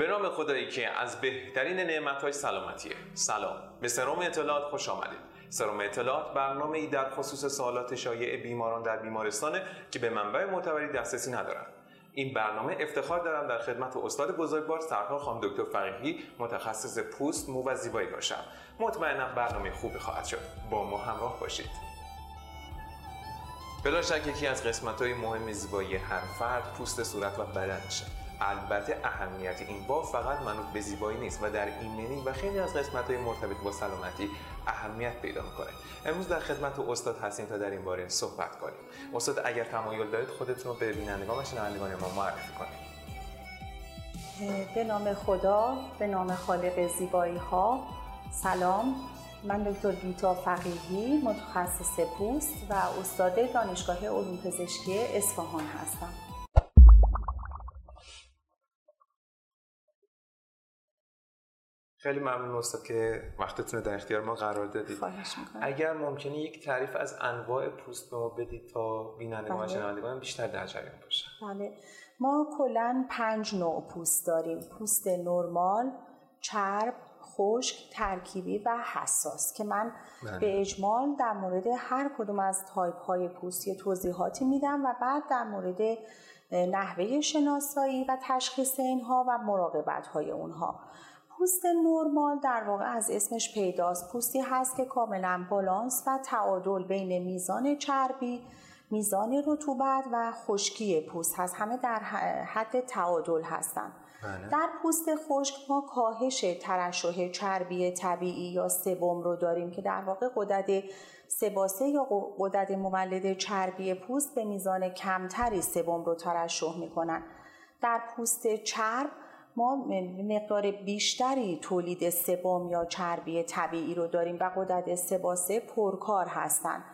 به نام خدایی که از بهترین نعمتهای سلامتیه. سلام. به سروم اطلاعات خوش آمدید. سروم اطلاعات برنامه ای در خصوص سوالات شایع بیماران در بیمارستانه که به منبع معتبری دسترسی ندارن. این برنامه افتخار دارم در خدمت استاد بزرگوار سرکار خانم دکتر فقیهی متخصص پوست مو و زیبایی باشم. مطمئنم برنامه خوبی خواهد شد. با ما همراه باشید. بلا شک یکی از قسمت های مهم زیبایی هر فرد پوست صورت و بدنشه البته اهمیت این با فقط منوط به زیبایی نیست و در ایمنی و خیلی از قسمت های مرتبط با سلامتی اهمیت پیدا می‌کنه. امروز در خدمت استاد هستیم تا در این باره صحبت کنیم. استاد اگر تمایل دارید خودتون رو به بینندگان و شنوندگان ما معرفی کنید. به نام خدا به نام خالق زیبایی ها سلام. من دکتر گیتا فقیهی متخصص پوست و استاد دانشگاه علوم پزشکی اصفهان هستم. خیلی ممنون استاد که وقتتون در اختیار ما قرار دادید. خواهش می‌کنم. اگر ممکنه یک تعریف از انواع پوست به ما بدید تا بینندگان و بله. شنوندگان بیشتر در جریان باشن. بله. ما کلا پنج نوع پوست داریم. پوست نرمال چرب خشک ترکیبی و حساس که من بله. به اجمال در مورد هر کدوم از تایپ های پوست یه توضیحاتی میدم و بعد در مورد نحوه شناسایی و تشخیص اینها و مراقبت های اونها. پوست نرمال در واقع از اسمش پیداست. پوستی هست که کاملا بالانس و تعادل بین میزان چربی میزان رطوبت و خشکی پوست هست. همه در حد تعادل هستند بله. در پوست خشک ما کاهش ترشح چربی طبیعی یا سبم رو داریم که در واقع غدد سباسه یا غدد مولد چربی پوست به میزان کمتری سبم رو ترشح می‌کنن. در پوست چرب ما مقدار بیشتری تولید سبم یا چربی طبیعی رو داریم و غدد سباسه پرکار هستند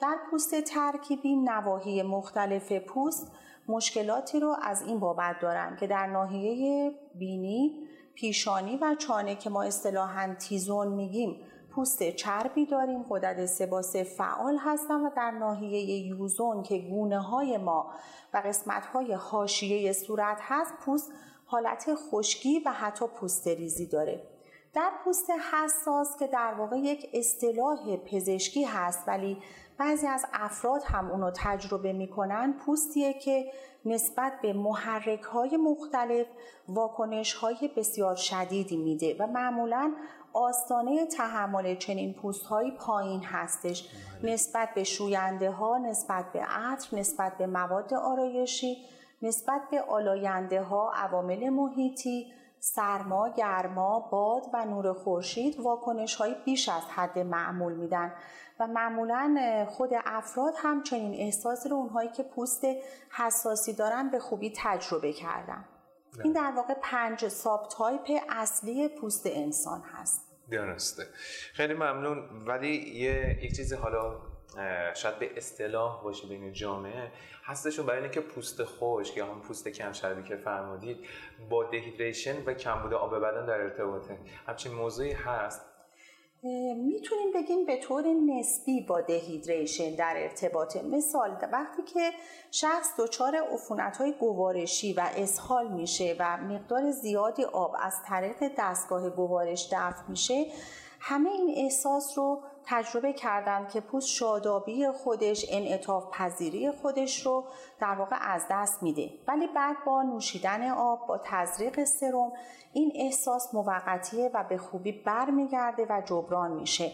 در پوست ترکیبی نواحی مختلف پوست مشکلاتی رو از این بابت دارن که در ناحیه بینی، پیشانی و چانه که ما اصطلاحاً تیزون میگیم پوست چربی داریم غدد سباسه فعال هستن و در ناحیه یوزون که گونه های ما و قسمت های حاشیه صورت هست پوست حالت خشکی و حتی پوست ریزی داره. در پوست حساس که در واقع یک اصطلاح پزشکی هست ولی بعضی از افراد هم اونو تجربه می‌کنن پوستیه که نسبت به محرک های مختلف واکنش های بسیار شدیدی میده و معمولا آستانه تحمل چنین پوست هایی پایین هستش. نسبت به شوینده ها نسبت به عطر نسبت به مواد آرایشی نسبت به آلاینده ها عوامل محیطی سرما، گرما، باد و نور خورشید واکنش های بیش از حد معمول میدن و معمولا خود افراد هم چنین احساسی رو اونهایی که پوست حساسی دارن به خوبی تجربه کردن. این در واقع پنج subtype اصلی پوست انسان هست. درسته. خیلی ممنون. ولی یه یک چیزی حالا شاید به اصطلاح باشه بین جامعه. هستشون برای اینکه پوست خشک یا هم پوست کم چربی که فرمودید با دهیدریشن و کمبود آب بدن در ارتباطه. همچین موضوعی هست؟ می‌تونیم بگیم به طور نسبی با دهیدریشن در ارتباطه. مثال وقتی که شخص دچار عفونت های گوارشی و اسهال میشه و مقدار زیادی آب از طریق دستگاه گوارش دفع میشه همه این احساس رو تجربه کردند که پوست شادابی خودش انعطاف پذیری خودش رو در واقع از دست میده. ولی بعد با نوشیدن آب با تزریق سرم این احساس موقتیه و به خوبی برمیگرده و جبران میشه.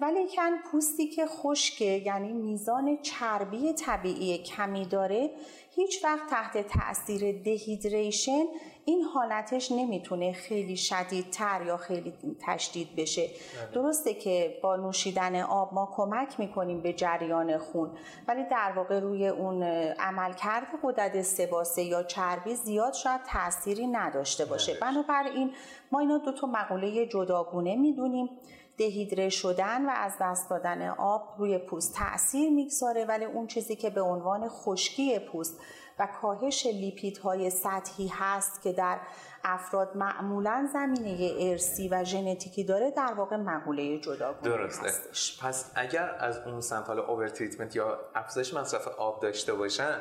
ولی کن پوستی که خشکه یعنی میزان چربی طبیعی کمی داره هیچ وقت تحت تاثیر دهیدریشن این حالتش نمی‌تونه خیلی شدیدتر یا خیلی تشدید بشه. درسته که با نوشیدن آب ما کمک می‌کنیم به جریان خون ولی در واقع روی اون عملکرد غدد سباسه یا چربی زیاد شاید تأثیری نداشته باشه. بنابراین ما اینا دو تا مقوله جداگونه می‌دونیم. دهیدره شدن و از دست دادن آب روی پوست تاثیر می‌گذاره ولی اون چیزی که به عنوان خشکی پوست و کاهش لیپیدهای سطحی هست که در افراد معمولا زمینه ارسی و ژنتیکی داره در واقع مقوله جداگونه درسته. هستش. پس اگر از اون سمت حالا اوور تریتمنت یا افزایش مصرف آب داشته باشن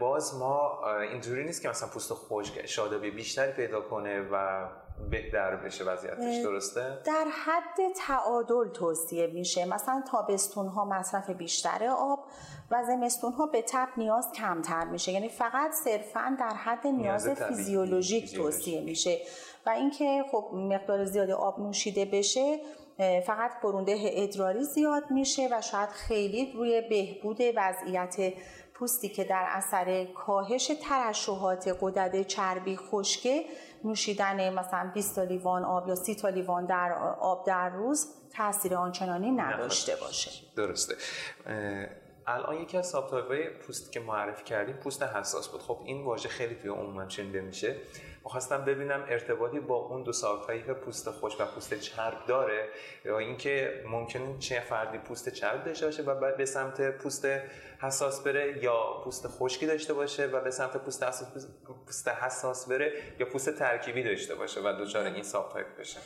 باز ما اینجوری نیست که مثلا پوست خشک شادابی بیشتری پیدا کنه و بهتر بشه وضعیتش درسته؟ در حد تعادل توصیه میشه. مثلا تابستون ها مصرف بیشتر آب و زمستون ها به تب نیاز کمتر میشه. یعنی فقط صرفا در حد نیاز, نیاز فیزیولوژیک توصیه میشه. و اینکه خب مقدار زیاد آب نوشیده بشه فقط برونده ادراری زیاد میشه و شاید خیلی روی بهبود وضعیت پوستی که در اثر کاهش ترشحات قدرت چربی خشکه نوشیدن مثلا 20 تا لیوان آب یا 30 تا لیوان در آب در روز تاثیر آنچنانی نداشته باشه. درسته. الان یکی از subtype پوست که معرفی کردیم پوست حساس بود. خب این واژه خیلی توی عموما شنیده میشه. می‌خواستم ببینم ارتباطی با اون دو subtype پوست خشک و پوست چرب داره یا اینکه ممکنه چه فردی پوست چرب داشته باشه و بعد به سمت پوست حساس بره یا پوست خشکی داشته باشه و به سمت پوست حساس پوست حساس بره یا پوست ترکیبی داشته باشه و دچار این subtype بشه.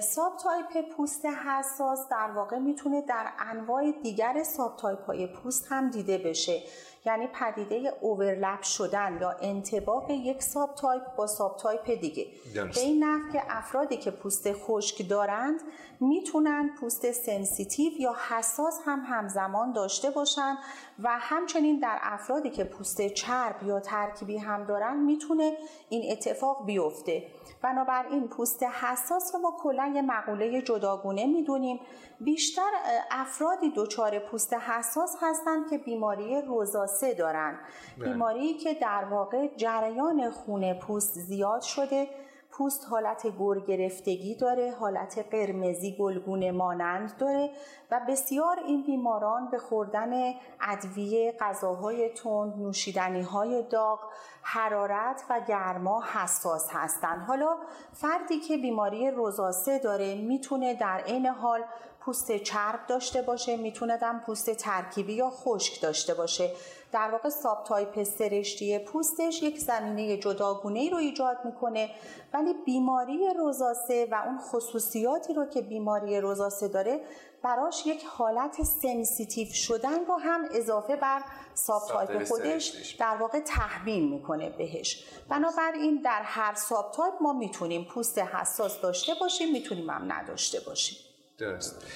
subtype پوست حساس در واقع می‌تونه در انواع دیگر subtype های پوست هم دیده بشه. یعنی پدیده overlap شدن یا انطباق یک subtype با subtype دیگه به این نحو که افرادی که پوست خشک دارند می‌تونن پوست sensitive یا حساس هم همزمان داشته باشن و همچنین در افرادی که پوست چرب یا ترکیبی هم دارن می‌تونه این اتفاق بیفته. بنابراین پوست حساس رو ما کلا یه مقوله جداگونه می‌دونیم بیشتر افرادی دچار پوست حساس هستند که بیماری روزاسه دارن بله. بیماری که در واقع جریان خون پوست زیاد شده پوست حالت گر گرفتگی داره حالت قرمزی گلگونه مانند داره و بسیار این بیماران به خوردن ادویه غذاهای تند نوشیدنی های داغ حرارت و گرما حساس هستند حالا فردی که بیماری روزاسه داره می‌تونه در عین حال پوست چرب داشته باشه می‌تونه هم پوست ترکیبی یا خشک داشته باشه. در واقع subtype سرشتی پوستش یک زمینه جداگونه ای رو ایجاد می‌کنه. ولی بیماری روزاسه و اون خصوصیاتی رو که بیماری روزاسه داره براش یک حالت sensitive شدن رو هم اضافه بر subtype خودش در واقع تحمیل می‌کنه بهش. بنابراین در هر subtype ما می‌تونیم پوست حساس داشته باشیم می‌تونیم هم نداشته باشیم. درست.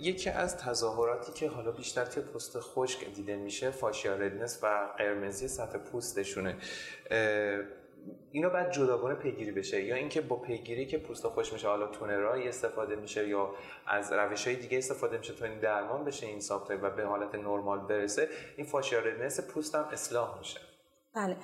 یکی از تظاهراتی که حالا بیشتر توی پوست خشک دیده میشه facial redness و قرمزی سطح پوستشونه. این باید جداگانه پیگیری بشه یا اینکه با پیگیری که پوست خشک میشه حالا toner هایی استفاده میشه یا از روش های دیگه استفاده میشه تا این درمان بشه این ساخته و به حالت نرمال برسه این facial redness پوست هم اصلاح میشه. بله.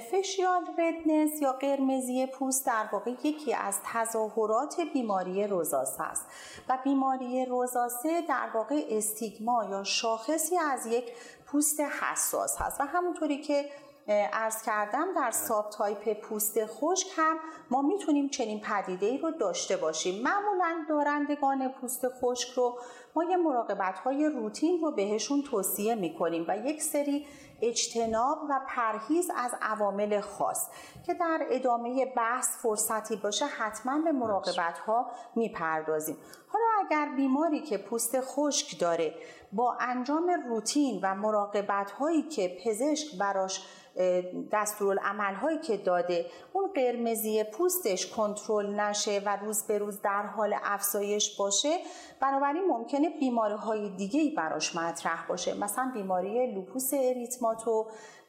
Facial redness یا قرمزی پوست در واقع یکی از تظاهرات بیماری روزاسه است. و بیماری روزاسه در واقع stigma یا شاخصی از یک پوست حساس هست. و همونطوری که عرض کردم در subtype پوست خشک هم ما می‌تونیم چنین پدیده ای رو داشته باشیم. معمولا دارندگان پوست خشک رو ما یه مراقبت های روتین رو بهشون توصیه می‌کنیم و یک سری اجتناب و پرهیز از عوامل خاص که در ادامه بحث فرصتی باشه حتما به مراقبت ها می‌پردازیم. حالا اگر بیماری که پوست خشک داره با انجام روتین و مراقبت هایی که پزشک براش دستورالعمل هایی که داده اون قرمزی پوستش کنترل نشه و روز به روز در حال افزایش باشه بنابراین ممکنه بیماری های دیگه ای براش مطرح باشه. مثلا بیماری لوپوس اریتماتو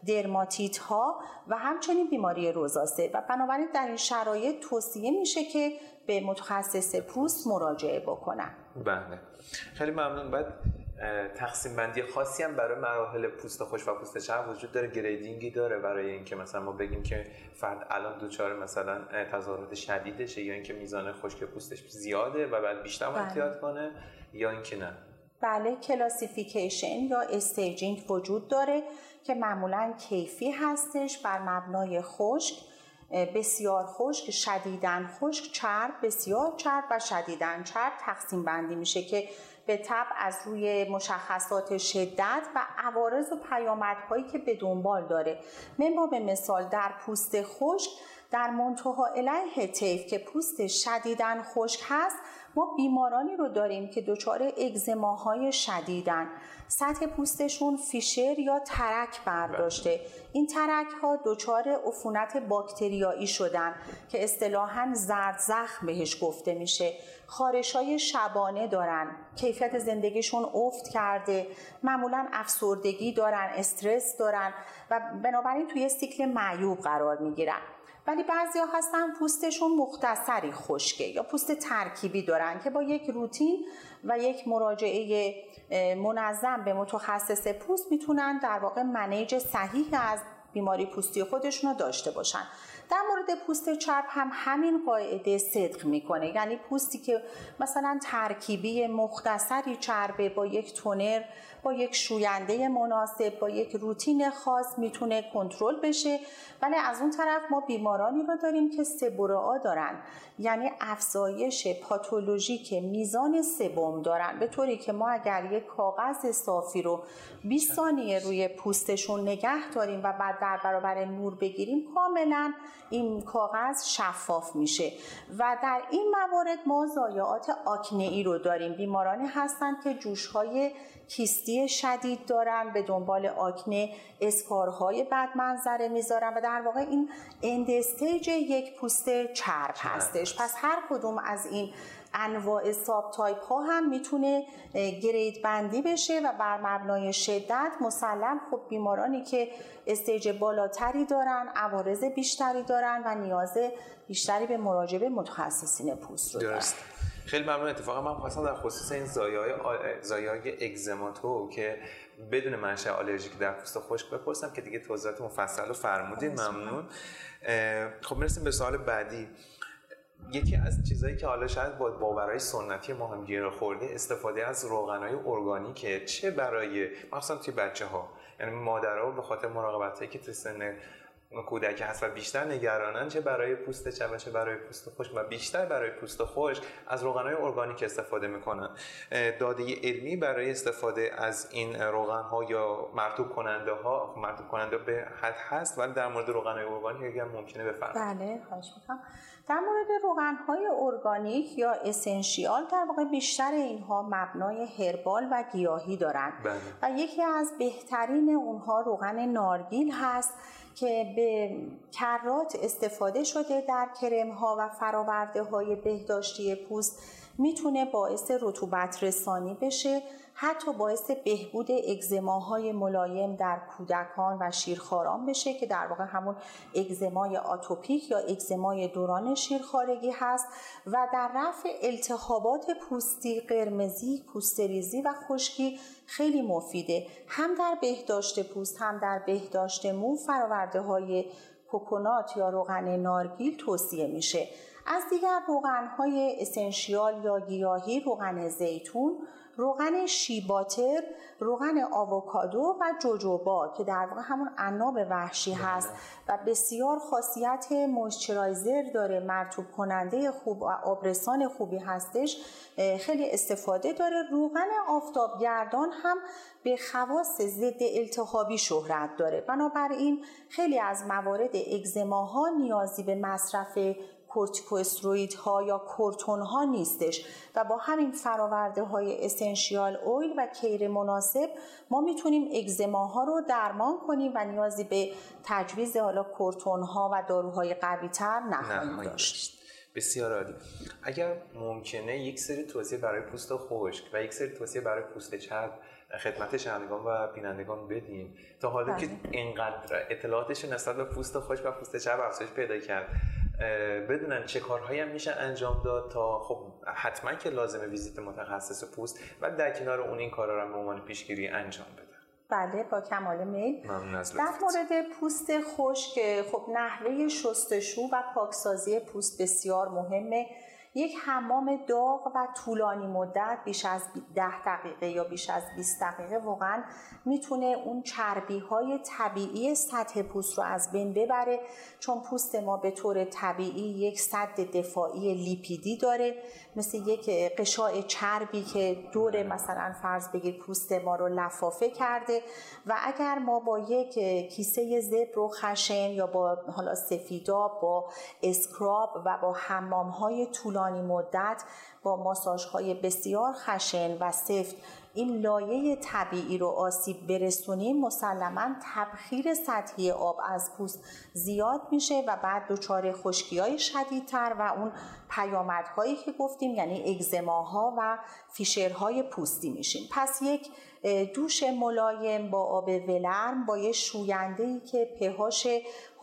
درماتیت ها و همچنین بیماری روزاسه. و بنابراین در این شرایط توصیه میشه که به متخصص پوست مراجعه بکنن. بله. خیلی ممنون. بعد تقسیم بندی خاصی هم برای مراحل پوست خوش و پوست چرب وجود داره گریدینگی داره برای اینکه مثلا ما بگیم که فرد الان دوچار مثلا تظاهرات شدیدشه یا اینکه میزان خشک پوستش زیاده و بعد بیشتر بله. احتیاط کنه یا اینکه نه بله classification یا staging وجود داره که معمولا کیفی هستش بر مبنای خشک بسیار خشک شدیدن خشک چرب بسیار چرب و شدیدن چرب تقسیم بندی میشه که به تبع از روی مشخصات شدت و عوارض و پیامدهایی که به دنبال داره. من به مثال در پوست خشک در منتها علیه طیف که پوست شدیدن خشک هست ما بیمارانی رو داریم که دچار اگزماهای شدیدن. سطح پوستشون فیشر یا ترک برداشته. این ترک ها دچار عفونت باکتریایی شدن که اصطلاحا زرد زخم بهش گفته میشه. خارش های شبانه دارن. کیفیت زندگیشون افت کرده. معمولا افسردگی دارن استرس دارن و بنابراین توی سیکل معیوب قرار می‌گیرن. ولی بعضیا هستن پوستشون مختصری خشکه یا پوست ترکیبی دارن که با یک روتین و یک مراجعه منظم به متخصص پوست می‌تونن در واقع منیج صحیح از بیماری پوستی خودشون رو داشته باشن. در مورد پوست چرب هم همین قاعده صدق می‌کنه. یعنی پوستی که مثلا ترکیبی مختصری چربه با یک تونر با یک شوینده مناسب با یک روتین خاص می‌تونه کنترل بشه. ولی از اون طرف ما بیمارانی رو داریم که سبورا دارن. یعنی افزایش پاتولوژیک میزان سبم دارن. به طوری که ما اگر یک کاغذ صافی رو 20 ثانیه روی پوستشون نگه داریم و بعد در برابر نور بگیریم کاملا این کاغذ شفاف میشه. و در این موارد ما ضایعات آکنه ای رو داریم. بیمارانی هستند که جوش های کیستی شدید دارن به دنبال آکنه scar های بد منظره می‌ذارن و در واقع این end stage یک پوست چرب هستش. پس هر کدوم از این انواع subtype ها هم می‌تونه grade بندی بشه و بر مبنای شدت مسلم خب بیمارانی که استیج بالاتری دارن عوارض بیشتری دارن و نیاز بیشتری به مراجعه متخصصین پوست رو دارن. خیلی ممنون. اتفاقا من خواستم در خصوص این زایای زایای اگزماتو که بدون منشأ آلرژیک در پوست خشک بپرسم که دیگه توضیحات مفصل رو فرمودین. ممنون. خب می‌رسیم به سوال بعدی. یکی از چیزهایی که حالا شاید با باورهای سنتی ما هم گیر خورده استفاده از روغنهای ارگانیکه چه برای مخصوصا توی بچه ها یعنی مادرها به خاطر مراقبت که تو سن کودک هست و بیشتر نگرانن چه برای پوست چه چه برای پوست خشک و بیشتر برای پوست خشک از روغنهای ارگانیک استفاده می‌کنن. داده علمی برای استفاده از این روغن ها یا مرتوب کننده ها مرتوب کننده به حد هست ولی در مورد روغن های ارگانیک اگر ممکنه بفرمایید. بله خواهش می‌کنم. در مورد روغن های ارگانیک یا اسنشیال در واقع بیشتر اینها مبنای هربال و گیاهی دارند بله. و یکی از بهترین اونها روغن نارگیل هست. که به کرات استفاده شده در کرم ها و فراورده های بهداشتی پوست می‌تونه باعث رطوبت رسانی بشه حتی باعث بهبود اگزماهای ملایم در کودکان و شیرخواران بشه که در واقع همون اگزمای آتوپیک یا اگزمای دوران شیرخارگی هست و در رفع التهابات پوستی قرمزی پوستریزی و خشکی خیلی مفیده. هم در بهداشت پوست هم در بهداشت مو فراورده های کوکونات یا روغن نارگیل توصیه میشه. از دیگر روغن های اسنشیال یا گیاهی روغن زیتون روغن شیباتر روغن آووکادو و جوجوبا که در واقع همون عناب وحشی بله. هست و بسیار خاصیت مویسچرایزر داره مرتوب کننده خوب و آبرسان خوبی هستش خیلی استفاده داره روغن آفتابگردان هم به خواص ضد التهابی شهرت داره بنابراین خیلی از موارد اگزماها نیازی به مصرف کورتیکوستروید ها یا کورتون ها نیستش و با همین فراورده های اسنشیال اویل و کیر مناسب ما می‌تونیم اگزماها رو درمان کنیم و نیازی به تجویز حالا کورتون ها و داروهای قوی تر نخواهیم داشت. بسیار عالی. اگر ممکنه یک سری توصیه برای پوست خشک و یک سری توصیه برای پوست چرب خدمت شنوندگان و بینندگان بدیم تا حالا که بله. اینقدر اطلاعاتش نسبت به پوست خشک و پوست چرب افزایش پیدا کرد. بدونن چه کارهایی هم میشه انجام داد تا خب حتما که لازمه ویزیت متخصص پوست و در کنار اون این کارا رو به عنوان پیشگیری انجام بدن بله با کمال میل. در مورد پوست خشک خب نحوه شستشو و پاکسازی پوست بسیار مهمه. یک حمام داغ و طولانی مدت بیش از 10 دقیقه یا بیش از 20 دقیقه واقعا می‌تونه اون چربی های طبیعی سطح پوست رو از بین ببره. چون پوست ما به طور طبیعی یک صد دفاعی لیپیدی داره. مثل یک قشاع چربی که دور مثلا فرض بگیر پوست ما رو لفافه کرده. و اگر ما با یک کیسه زبر و خشن یا با حالا سفیداب با اسکراب و با حمام های طولانی مدت با ماساژ های بسیار خشن و سفت این لایه طبیعی رو آسیب برسونیم مسلما تبخیر سطحی آب از پوست زیاد میشه و بعد دچار خشکی های شدیدتر و اون پیامدهایی که گفتیم یعنی اگزماها و فیشرهای پوستی میشیم. پس یک دوش ملایم با آب ولرم با یه شوینده ای که پهاش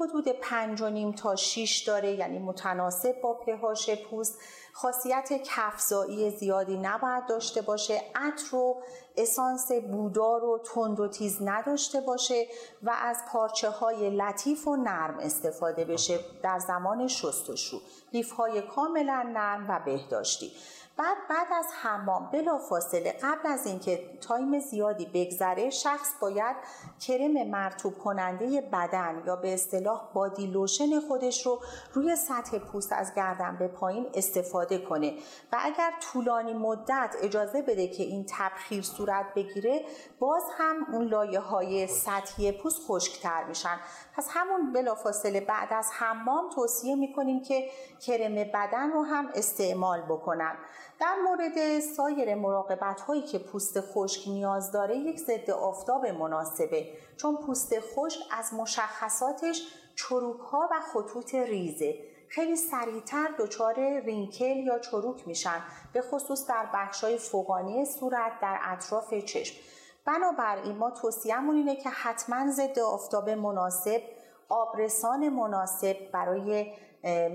حدود پنج و نیم تا 6 داره یعنی متناسب با پهاش پوست. خاصیت کفزایی زیادی نباید داشته باشه. عطر و اسانس بودار و تند و تیز نداشته باشه و از پارچه های لطیف و نرم استفاده بشه در زمان شستشو لیف های کاملا نرم و بهداشتی. بعد بعد از حمام بلا فاصله قبل از اینکه time زیادی بگذره شخص باید کرم مرتوب کننده بدن یا به اصطلاح body lotion خودش رو روی سطح پوست از گردن به پایین استفاده کنه. و اگر طولانی مدت اجازه بده که این تبخیر صورت بگیره باز هم اون لایه های سطحی پوست خشکتر میشن. پس همون بلافاصله بعد از حمام توصیه می‌کنیم که کرم بدن رو هم استعمال بکنن. در مورد سایر مراقبت هایی که پوست خشک نیاز داره یک ضد آفتاب مناسبه. چون پوست خشک از مشخصاتش چروک ها و خطوط ریزه. خیلی سریعتر دچار رینکل یا چروک میشن به خصوص در بخش های فوقانی صورت در اطراف چشم. بنابراین ما توصیهمون اینه که حتما ضد آفتاب مناسب آبرسان مناسب برای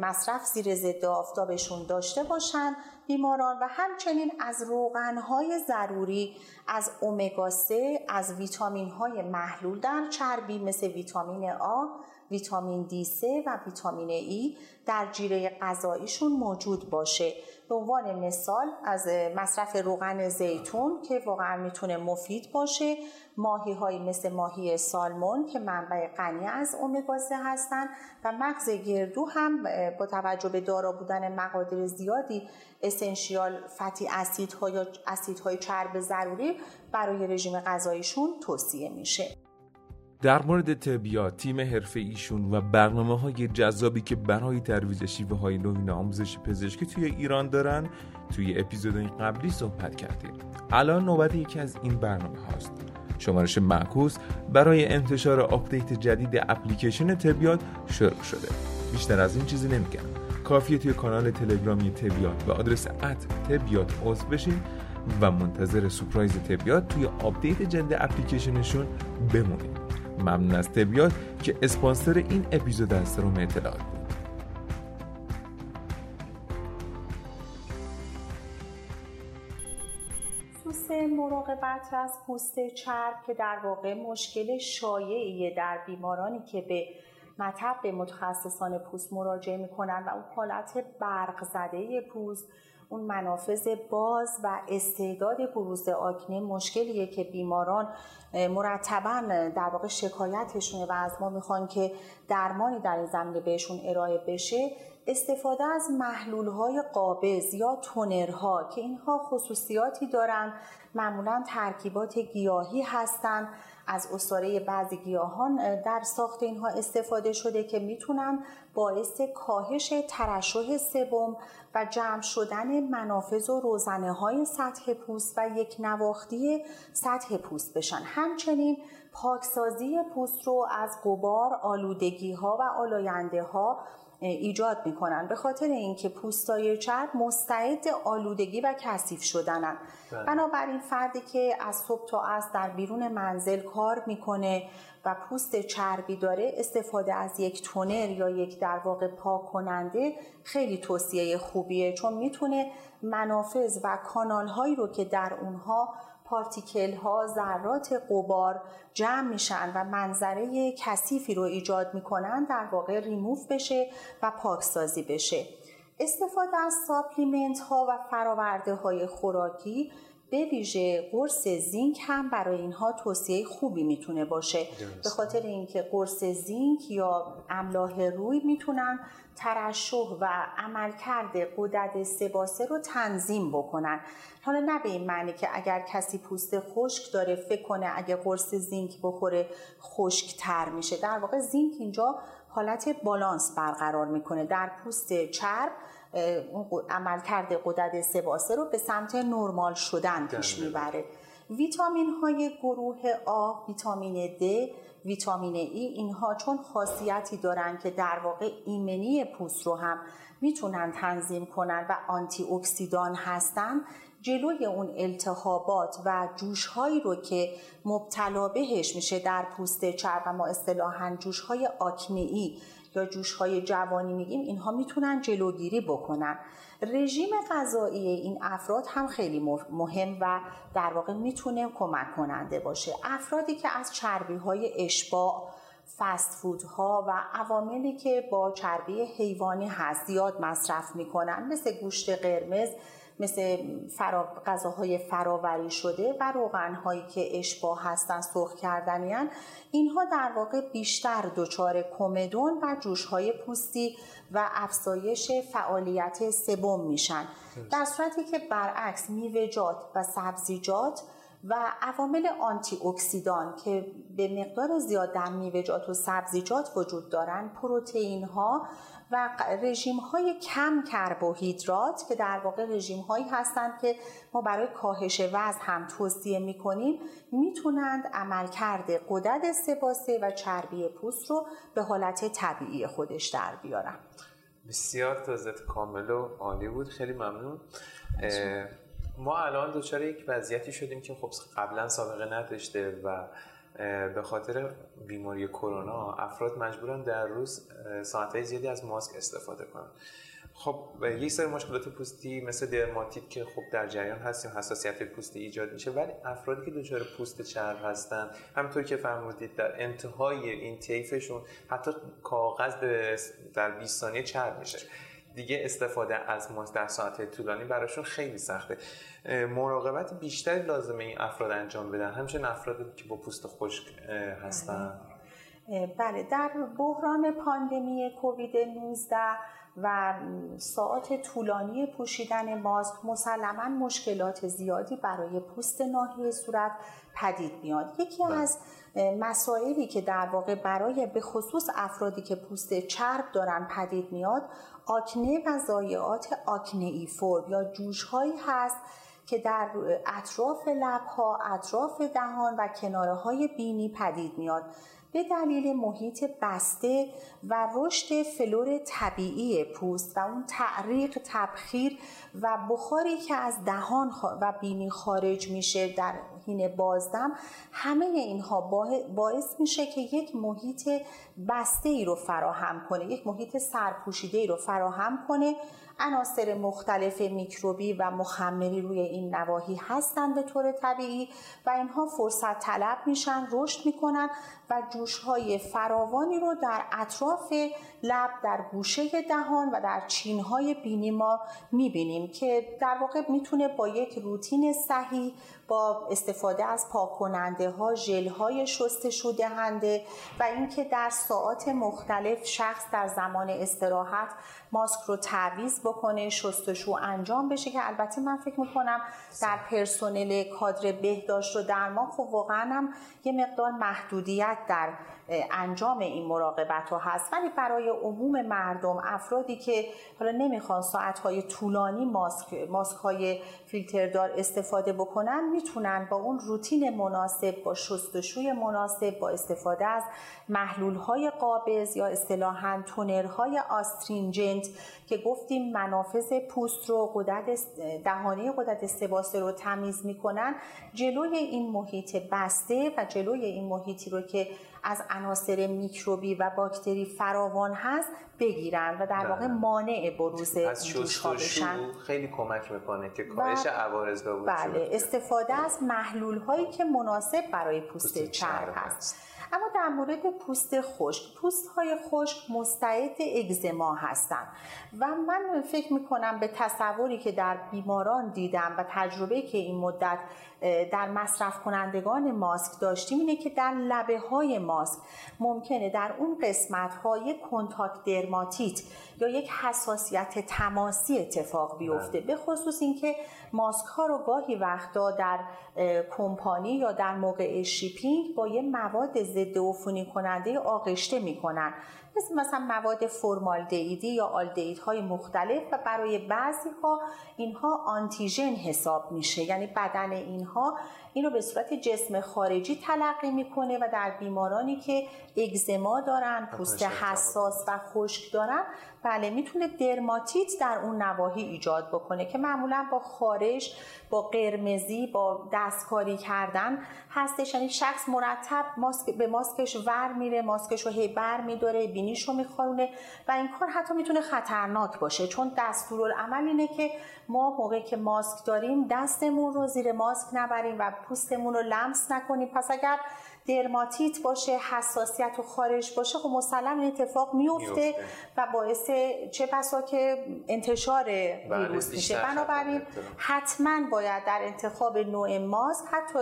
مصرف زیر ضد آفتابشون داشته باشن بیماران و همچنین از روغنهای ضروری از اومگا 3 از ویتامین های محلول در چربی مثل ویتامین آ ویتامین دی 3 و ویتامین ای در جیره غذاییشون موجود باشه. به عنوان مثال از مصرف روغن زیتون که واقعا می‌تونه مفید باشه ماهی های مثل ماهی سالمون که منبع غنی از اومگا 3 هستند و مغز گردو هم با توجه به دارا بودن مقادیر زیادی اسنشیال فتی اسیدها یا اسیدهای چرب ضروری برای رژیم غذاییشون توصیه میشه. در مورد طبیات تیم حرفه ایشون و برنامه های جذابی که برای ترویج شیوه های نوین آموزش پزشکی توی ایران دارن توی اپیزودهای قبلی صحبت کردیم. الان نوبت یکی از این برنامه هاست. شمارش معکوس برای انتشار update جدید اپلیکیشن طبیات شروع شده. بیشتر از این چیزی نمیگم. کافیه توی کانال تلگرامی تبیات و آدرس at تبیات عضو بشین و منتظر surprise تبیات توی update جدید اپلیکیشنشون بمونید. ممنون از تبیات که اسپانسر این اپیزود از روم اطلاعات بود. مراقبت از پوست چرب که در واقع مشکل شایعیه در بیمارانی که به مطب متخصصان پوست مراجعه می‌کنن و اون حالت برق زده پوست اون منافذ باز و استعداد بروز آکنه مشکلیه که بیماران مرتبا در واقع شکایتشونه و از ما می‌خوان که درمانی در این زمینه بهشون ارائه بشه استفاده از محلول های قابض یا تونرها که اینها خصوصیاتی دارن معمولا ترکیبات گیاهی هستند از اصاره بعضی گیاهان در ساخت اینها استفاده شده که می‌تونن باعث کاهش ترشح سبم و جمع شدن منافذ و روزنه های سطح پوست و یک نواختی سطح پوست بشن. همچنین پاکسازی پوست رو از قبار، آلودگی ها و آلاینده ها ایجاد می‌کنن به خاطر اینکه پوستای چرب مستعد آلودگی و کثیف شدنن بله. بنابراین فردی که از صبح تا از در بیرون منزل کار می‌کنه و پوست چربی داره استفاده از یک تونر یا یک در واقع پاک کننده خیلی توصیه خوبیه چون می‌تونه منافذ و کانال هایی رو که در اونها پارتیکل ها ذرات قبار جمع میشن و منظره کثیفی رو ایجاد می‌کنن در واقع ریموف بشه و پاکسازی بشه. استفاده از ساپلیمنت ها و فراورده های خوراکی به ویژه قرص زینک هم برای اینها توصیه خوبی می‌تونه باشه. به خاطر اینکه قرص زینک یا املاح روی می‌تونن ترشح و عملکرد قدرت سباسه رو تنظیم بکنن. حالا نه به این معنی که اگر کسی پوست خشک داره فکر کنه اگه قرص زینک بخوره خشک تر میشه. در واقع زینک اینجا حالت بالانس برقرار می‌کنه. در پوست چرب عملکرد قدرت سباسه رو به سمت نرمال شدن پیش می‌بره. ویتامین های گروه آ، ویتامین د، ویتامین ای اینها چون خاصیتی دارن که در واقع ایمنی پوست رو هم می‌تونن تنظیم کنن و آنتی اکسیدان هستن جلوی اون التهابات و جوشهایی رو که مبتلا بهش میشه در پوست چرب و ما اصطلاحا جوشهای آکنئی یا جوشهای جوانی میگیم اینها می‌تونن جلوگیری بکنن. رژیم غذایی این افراد هم خیلی مهم و در واقع می‌تونه کمک کننده باشه. افرادی که از چربی های اشباع فست فودها و عواملی که با چربی حیوانی هست زیاد مصرف می‌کنن مثل گوشت قرمز مثل فرا... غذاهای فراوری شده و روغنهایی که اشباه هستن سرخ کردنیان اینها در واقع بیشتر دچار کمدون و جوشهای پوستی و افزایش فعالیت سبم میشن. در صورتی که برعکس میوه‌جات و سبزیجات و عوامل آنتی اکسیدان که به مقدار زیاد در میوه‌جات و سبزیجات وجود دارند پروتئین ها و رژیم های کم کربوهیدرات که در واقع رژیم هایی هستند که ما برای کاهش وزن هم توصیه می کنیم می‌تونند عملکرد قدرت سباسه و چربی پوست رو به حالت طبیعی خودش در بیارن. بسیار توضیحات کامل و عالی بود. خیلی ممنون. ما الان دچار یک وضعیتی شدیم که خب قبلا سابقه نداشته و به خاطر بیماری کرونا افراد مجبورن در روز ساعتهای زیادی از ماسک استفاده کنن. خب یک سری مشکلات پوستی مثل درماتیت که خب در جریان هست یا حساسیت پوستی ایجاد میشه ولی افرادی که دچار پوست چرب هستن همونطور که فرمودید در انتهای این طیفشون حتی کاغذ در 20 ثانیه چرب میشه. دیگه استفاده از ماسک در ساعت طولانی براشون خیلی سخته. مراقبت بیشتری لازمه این افراد انجام بدن. همچنین افرادی که با پوست خشک هستن. بله. در بحران پاندمی کووید 19 و ساعت طولانی پوشیدن ماسک مسلما مشکلات زیادی برای پوست ناحیه صورت پدید میاد. یکی بله. از مسائلی که در واقع برای به خصوص افرادی که پوست چرب دارن پدید میاد آکنه و ضایعات آکنه فرم یا جوش هایی هست که در اطراف لبها، اطراف دهان و کناره های بینی پدید میاد. به دلیل محیط بسته و رشد فلور طبیعی پوست و اون تعریق تبخیر و بخاری که از دهان و بینی خارج میشه در حین بازدم همه اینها باعث میشه که یک محیط بسته ای رو فراهم کنه یک محیط سرپوشیده ای رو فراهم کنه. عناصر مختلف میکروبی و مخمری روی این نواحی هستند به طور طبیعی و اینها فرصت طلب میشن رشد می‌کنن و جوش های فراوانی رو در اطراف لب در گوشه دهان و در چین های بینی ما می‌بینیم که در واقع می‌تونه با یک روتین صحیح با استفاده از پاک کننده ها ژل های شستشو دهنده و اینکه در ساعات مختلف شخص در زمان استراحت ماسک رو تعویض بکنه شستشو انجام بشه که البته من فکر می‌کنم در پرسنل کادر بهداشت و درمان خب واقعا هم یه مقدار محدودیت در انجام این مراقبت ها هست. ولی برای عموم مردم افرادی که حالا نمی‌خوان ساعت های طولانی ماسک, ماسک های فیلتردار استفاده بکنن می‌تونن با اون روتین مناسب با شستشوی مناسب با استفاده از محلول های قابض یا اصطلاحا تونرهای آسترینجنت که گفتیم منافذ پوست رو قدرت دهانه قدرت سباسه رو تمیز می‌کنن. جلوی این محیط بسته و جلوی این محیطی رو که از عناصر میکروبی و باکتری فراوان هست بگیرن و در واقع بله. مانع بروز جوش بشن خیلی کمک می‌کنه که کاهش عوارض به بله. استفاده از محلول هایی که مناسب برای پوست, چرب هست. اما در مورد پوست خشک پوست های خشک مستعد اگزما هستند و من فکر می‌کنم به تصوری که در بیماران دیدم و تجربه که این مدت در مصرف کنندگان ماسک داشتیم اینه که در لبه های ماسک ممکنه در اون قسمت های کنتاکت درماتیت یا یک حساسیت تماسی اتفاق بیفته. بله. به خصوص اینکه ماسک ها رو گاهی وقتا در کمپانی یا در موقع شیپینگ با یه مواد ضد عفونی کننده آغشته می‌کنن. مثل مثلا مواد فرمالدهیدی یا های مختلف و برای بعضی ها اینها آنتیژن حساب میشه. یعنی بدن اینها 好 اینو به صورت جسم خارجی تلقی می‌کنه و در بیمارانی که اگزما دارن پوست حساس و خشک دارن بله می‌تونه درماتیت در اون نواحی ایجاد بکنه که معمولا با خارش با قرمزی با دستکاری کردن هستش. یعنی شخص مرتب ماسک به ماسکش ور میره ماسکش رو هی بر میداره بینیش رو میخواره و این کار حتی می‌تونه خطرناک باشه. چون دستورالعمل اینه که ما موقعی که ماسک داریم دستمون رو زیر ماسک نبریم و پوستمون رو لمس نکنیم پس اگر درماتیت باشه حساسیت و خارج باشه خب مسلم این اتفاق میفته و باعث چه بسا که انتشار بله، ویروس میشه. بنابراین حتما باید در انتخاب نوع ماسک حتی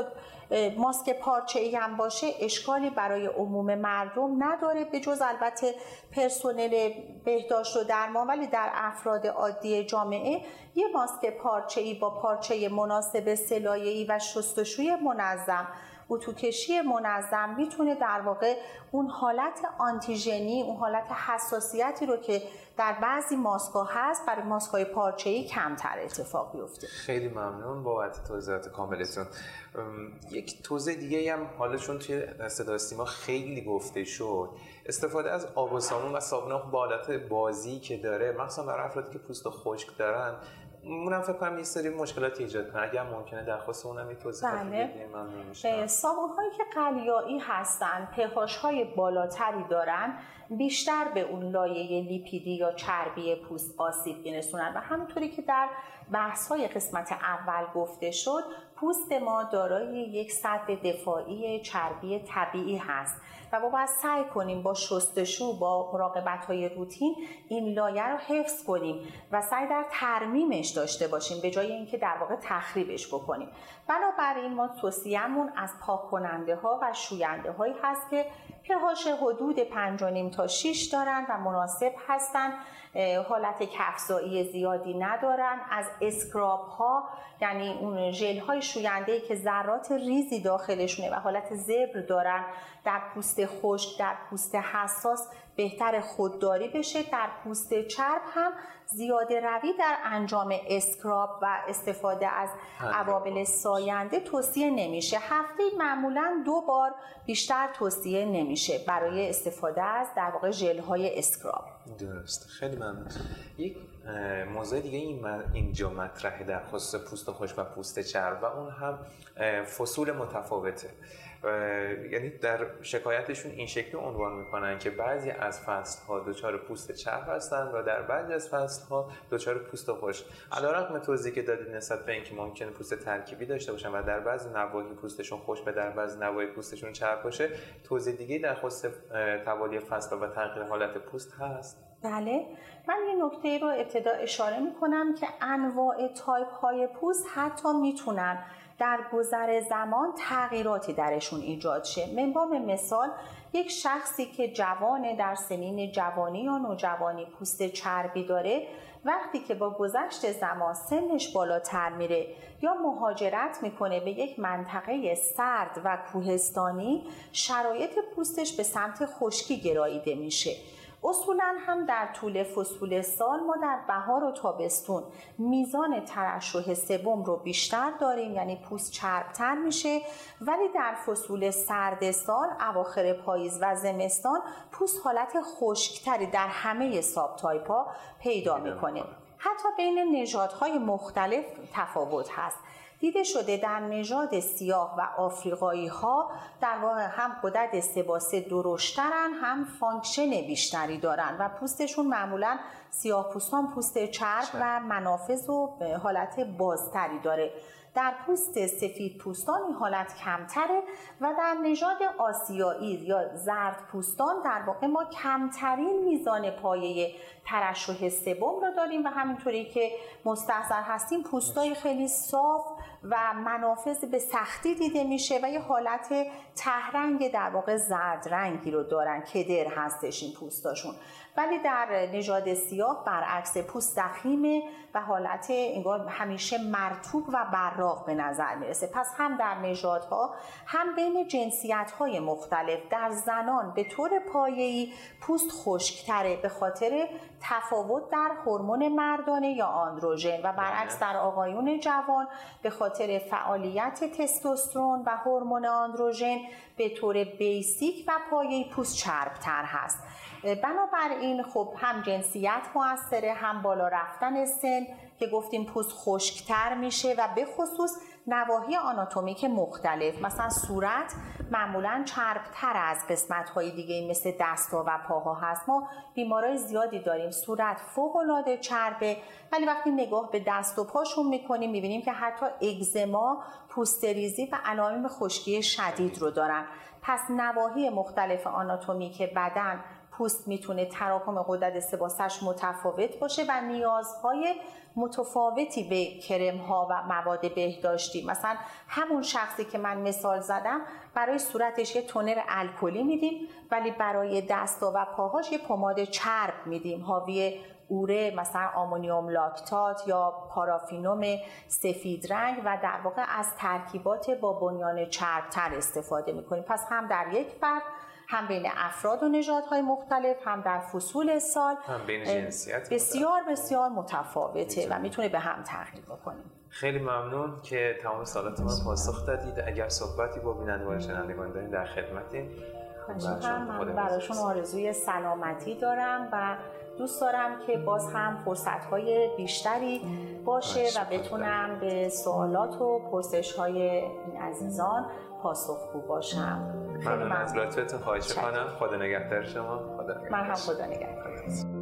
ماسک پارچه ای هم باشه اشکالی برای عموم مردم نداره به جز البته پرسنل بهداشت و درمان. ولی در افراد عادی جامعه یه ماسک پارچه ای با پارچه مناسب سلایه‌ای و شستشوی منظم اتوکشی منظم می‌تونه در واقع اون حالت آنتیژنی اون حالت حساسیتی رو که در بعضی ماسکا هست برای ماسکای پارچه‌ای کمتر اتفاق بیفته. خیلی ممنون بابت توضیحات کاملتون یک توضیح دیگه هم حالا چون توی صدا استیما خیلی گفته شد استفاده از آب و صابون و صابون با حالت بازی که داره مخصوصا برای افرادی که پوست خشک دارن اونم فکر کنم یه سری مشکلات ایجاد کنه اگر ممکنه درخواست اونم یه توضیح بله. صابون هایی که قلیایی هستن پهاش های بالاتری دارن بیشتر به اون لایه لیپیدی یا چربی پوست آسیب میرسونن. و همونطوری که در بحث های قسمت اول گفته شد پوست ما دارای یک سطح دفاعی چربی طبیعی هست. و ما باید سعی کنیم با شستشو با مراقبت های روتین این لایه رو حفظ کنیم و سعی در ترمیمش داشته باشیم به جای اینکه در واقع تخریبش بکنیم. بنابراین ما توصیهمون از پاک کننده ها و شوینده هایی هست که پهاش حدود 5.5 تا 6 دارن و مناسب هستند حالت کفزایی زیادی ندارن. از اسکراب ها یعنی اون ژل های شوینده که ذرات ریزی داخلشونه و حالت زبر دارن در پوست خشک در پوست حساس بهتر خودداری بشه. در پوست چرب هم زیاده روی در انجام اسکراب و استفاده از عوامل ساینده توصیه نمیشه. هفته معمولا دو بار بیشتر توصیه نمیشه برای استفاده از در واقع ژل های اسکراب. درست. خیلی ممنون. یک موضوع دیگه این اینجا مطرحه در خصوص پوست خوش و پوست چرب و اون هم فصول متفاوته. یعنی در شکایتشون این شکلی عنوان می‌کنن که بعضی از فصل ها دچار پوست چرب هستن و در بعضی از فصل ها دچار پوست خوش. علیرغم توضیحی که دادید نسبت به اینکه ممکنه پوست ترکیبی داشته باشن و در بعضی نواحی پوستشون خشک باشه در بعضی نواحی پوستشون چرب باشه توضیح دیگه در خصوص توالی فصل و تغییر حالت پوست هست. بله. من یه نکته رو ابتدا اشاره می‌کنم که انواع تایپ های پوست حتی می‌تونن در گذر زمان تغییراتی درشون ایجاد شه. من باب مثال یک شخصی که جوان در سنین جوانی یا نوجوانی پوست چربی داره وقتی که با گذشت زمان سنش بالاتر میره یا مهاجرت می‌کنه به یک منطقه سرد و کوهستانی شرایط پوستش به سمت خشکی گراییده میشه. اصولا هم در طول فصول سال ما در بهار و تابستون میزان ترشح سوم رو بیشتر داریم یعنی پوست چربتر میشه. ولی در فصول سرد سال اواخر پاییز و زمستان پوست حالت خشکتری در همه subtype ا پیدا می‌کنه. حتی بین نژادهای مختلف تفاوت هست. دیده شده در نژاد سیاه و آفریقایی ها در واقع هم غدد سباسه درشترن هم function بیشتری دارن و پوستشون معمولا سیاه پوستان پوست چرب و منافذ و حالت بازتری داره. در پوست سفید پوستان این حالت کمتره و در نژاد آسیایی یا زرد پوستان در واقع ما کمترین میزان پایه ترشح سوم رو داریم و همینطوری که مستحضر هستیم پوستای خیلی صاف و منافذ به سختی دیده میشه و یه حالت تهرنگ در واقع زرد رنگی رو دارن کدر هستش این پوستاشون. ولی در نژاد سیاه برعکس پوست دخیمه و حالت انگار همیشه مرتوب و براق به نظر می‌رسه. پس هم در نژادها هم بین جنسیت های مختلف در زنان به طور پایه‌ای پوست خشکتره به خاطر تفاوت در هورمون مردانه یا آندروژن و برعکس در آقایون جوان به خاطر فعالیت تستوسترون و هورمون آندروژن به طور بیسیک و پایه پوست چربتر هست. بنابراین خب هم جنسیت موثره هم بالا رفتن سن که گفتیم پوست خشکتر میشه و به خصوص نواحی آناتومیک مختلف. مثلا صورت معمولا چربتر از قسمت های دیگه مثل دستها و پاها هست. ما بیمارای زیادی داریم. صورت فوق العاده چربه. ولی وقتی نگاه به دست و پاشون می‌کنیم می‌بینیم که حتی اگزما پوستریزی و علائم خشکی شدید رو دارن. پس نواحی مختلف آناتومیک بدن پوست می‌تونه تراکم قدرت سباسش متفاوت باشه و نیازهای متفاوتی به کرم ها و مواد بهداشتی. مثلا همون شخصی که من مثال زدم برای صورتش یه تونر الکلی میدیم ولی برای دست و پاهاش یه پماد چرب میدیم. حاوی اوره مثلا آمونیوم لاکتات یا پارافینوم سفید رنگ و در واقع از ترکیبات با بنیان چربتر استفاده می‌کنیم. پس هم در یک فرد هم بین افراد و نژادهای مختلف هم در فصول سال هم بین جنسیت بسیار بسیار متفاوته و می‌تونه به هم تغییر بکنه خیلی ممنون که تمام سالات من پاسخ دادید. اگر صحبتی با بیننده و شنوندگان دارین در خدمتیم. من براشون آرزوی سلامتی دارم و دوست دارم که باز هم فرصت های بیشتری باشه و بتونم به سوالات و پرسش های این عزیزان پاسخگو باشم. خیلی ممنون از لطفتون خواهش کنم خدا نگهدار شما. خدا نگهدار. من هم خدا نگهدار.